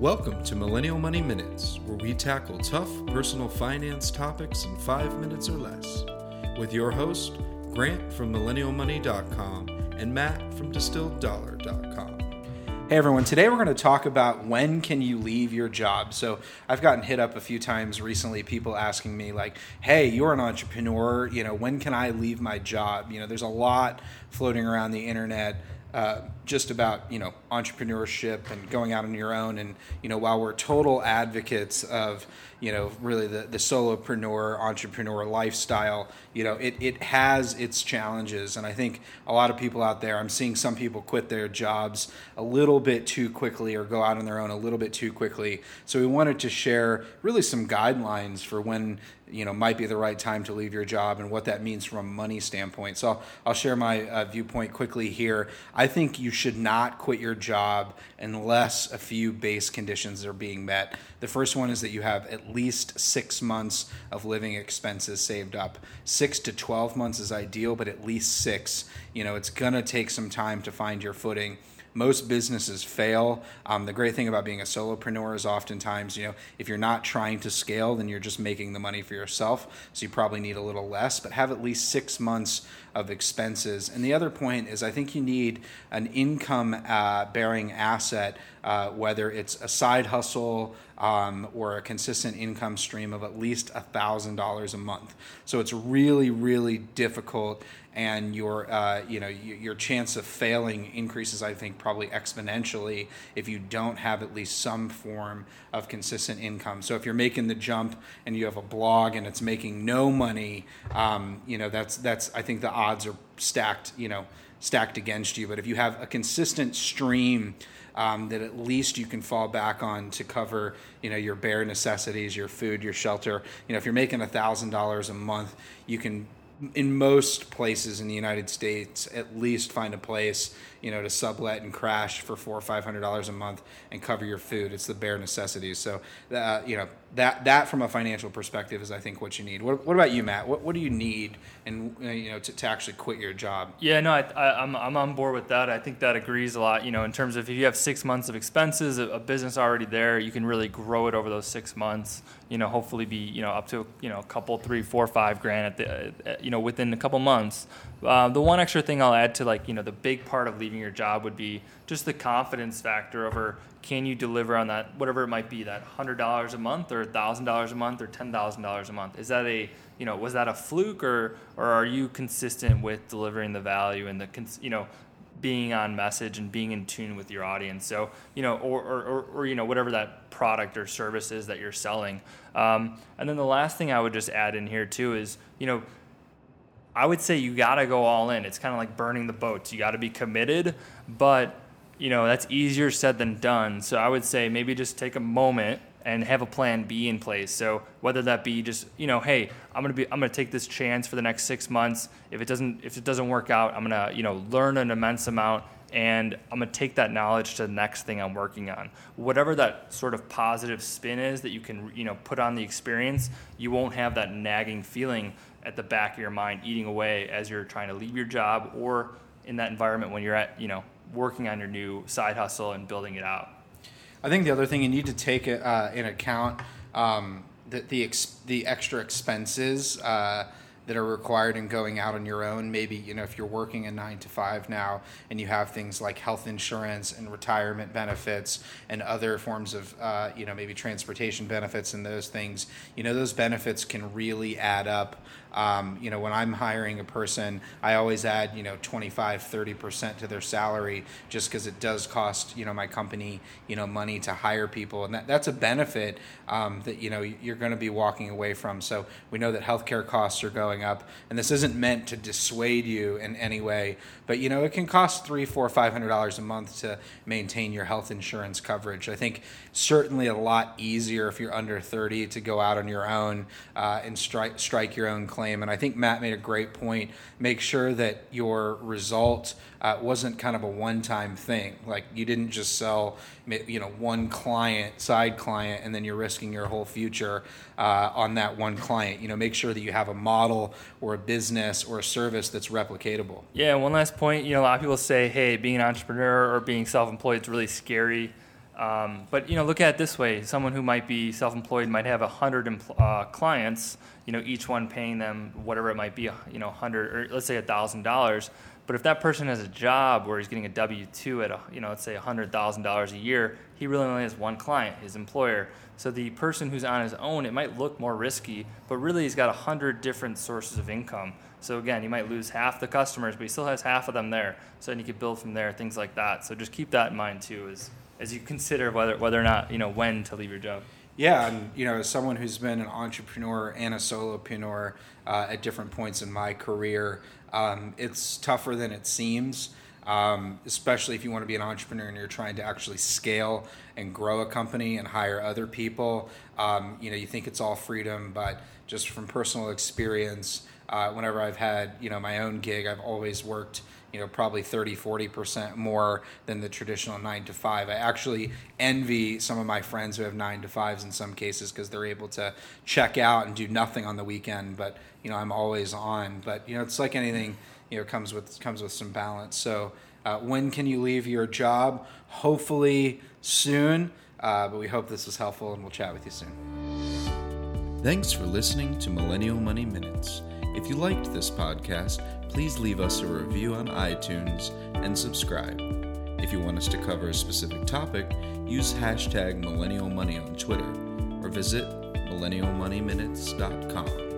Welcome to Millennial Money Minutes, where we tackle tough personal finance topics in five minutes or less. With your host, Grant from MillennialMoney.com and Matt from DistilledDollar.com. Hey everyone, today we're going to talk about when can you leave your job. So, I've gotten hit up a few times recently people asking me like, "Hey, you're an entrepreneur, you know, when can I leave my job?" You know, there's a lot floating around the internet uh, just about you know entrepreneurship and going out on your own and you know while we're total advocates of you know really the, the solopreneur entrepreneur lifestyle you know it, it has its challenges and i think a lot of people out there i'm seeing some people quit their jobs a little bit too quickly or go out on their own a little bit too quickly so we wanted to share really some guidelines for when you know might be the right time to leave your job and what that means from a money standpoint. So I'll, I'll share my uh, viewpoint quickly here. I think you should not quit your job unless a few base conditions are being met. The first one is that you have at least six months of living expenses saved up. Six to 12 months is ideal, but at least six. You know, it's going to take some time to find your footing most businesses fail. Um, the great thing about being a solopreneur is oftentimes, you know, if you're not trying to scale, then you're just making the money for yourself. So you probably need a little less, but have at least six months of expenses. And the other point is, I think you need an income uh, bearing asset, uh, whether it's a side hustle um, or a consistent income stream of at least $1,000 a month. So it's really, really difficult and your uh, you know your chance of failing increases I think probably exponentially if you don't have at least some form of consistent income. So if you're making the jump and you have a blog and it's making no money, um, you know that's that's I think the odds are stacked you know stacked against you. But if you have a consistent stream um, that at least you can fall back on to cover, you know, your bare necessities, your food, your shelter. You know, if you're making a thousand dollars a month, you can in most places in the United States, at least find a place, you know, to sublet and crash for four or five hundred dollars a month and cover your food. It's the bare necessities. So, uh, you know, that that from a financial perspective is, I think, what you need. What, what about you, Matt? What, what do you need, and uh, you know, to, to actually quit your job? Yeah, no, I, I, am I'm, I'm on board with that. I think that agrees a lot. You know, in terms of if you have six months of expenses, a, a business already there, you can really grow it over those six months. You know, hopefully be you know up to you know a couple, three, four, five grand at the uh, you know within a couple months. Uh, the one extra thing I'll add to like you know the big part of leaving your job would be just the confidence factor over can you deliver on that whatever it might be that hundred dollars a month or thousand dollars a month or ten thousand dollars a month. Is that a you know was that a fluke or or are you consistent with delivering the value and the you know being on message and being in tune with your audience? So you know or or, or, or you know whatever that product or service is that you're selling. Um, and then the last thing i would just add in here too is you know I would say you got to go all in. It's kind of like burning the boats. You got to be committed, but you know, that's easier said than done. So I would say maybe just take a moment and have a plan B in place. So whether that be just, you know, hey, I'm going to be I'm going to take this chance for the next 6 months. If it doesn't if it doesn't work out, I'm going to, you know, learn an immense amount and I'm to take that knowledge to the next thing I'm working on. Whatever that sort of positive spin is that you can, you know, put on the experience, you won't have that nagging feeling at the back of your mind eating away as you're trying to leave your job or in that environment when you're at, you know, working on your new side hustle and building it out. I think the other thing you need to take uh, in account um, the the, ex- the extra expenses uh, that are required in going out on your own. Maybe you know if you're working a nine to five now and you have things like health insurance and retirement benefits and other forms of uh, you know maybe transportation benefits and those things. You know those benefits can really add up um, you know, when I'm hiring a person, I always add, you know, 25, 30% to their salary just because it does cost, you know, my company, you know, money to hire people. And that, that's a benefit um, that, you know, you're going to be walking away from. So we know that healthcare costs are going up. And this isn't meant to dissuade you in any way, but, you know, it can cost three, four, five hundred dollars a month to maintain your health insurance coverage. I think certainly a lot easier if you're under 30 to go out on your own uh, and strike, strike your own claim. And I think Matt made a great point. Make sure that your result uh, wasn't kind of a one-time thing. Like you didn't just sell, you know, one client, side client, and then you're risking your whole future uh, on that one client. You know, make sure that you have a model or a business or a service that's replicatable. Yeah. One last point. You know, a lot of people say, "Hey, being an entrepreneur or being self-employed is really scary." Um, but you know, look at it this way: someone who might be self-employed might have hundred empl- uh, clients. You know, each one paying them whatever it might be. You know, hundred or let's say thousand dollars. But if that person has a job where he's getting a W two at a, you know, let's say hundred thousand dollars a year, he really only has one client, his employer. So the person who's on his own, it might look more risky, but really he's got a hundred different sources of income. So again, you might lose half the customers, but he still has half of them there. So then you could build from there, things like that. So just keep that in mind too, as as you consider whether whether or not you know when to leave your job. Yeah, and you know, as someone who's been an entrepreneur and a solopreneur uh, at different points in my career, um, it's tougher than it seems. Um, especially if you want to be an entrepreneur and you're trying to actually scale and grow a company and hire other people. Um, you know, you think it's all freedom, but just from personal experience, uh, whenever I've had you know my own gig, I've always worked you know probably 30 40% more than the traditional 9 to 5 i actually envy some of my friends who have 9 to 5s in some cases because they're able to check out and do nothing on the weekend but you know i'm always on. But you know it's like anything you know comes with comes with some balance. So uh, when can you leave your job? Hopefully soon uh, but we hope this was helpful and we'll chat with you soon. Thanks for listening to Millennial Money Minutes. If you liked this podcast, please leave us a review on iTunes and subscribe. If you want us to cover a specific topic, use hashtag Millennial Money on Twitter or visit millennialmoneyminutes.com.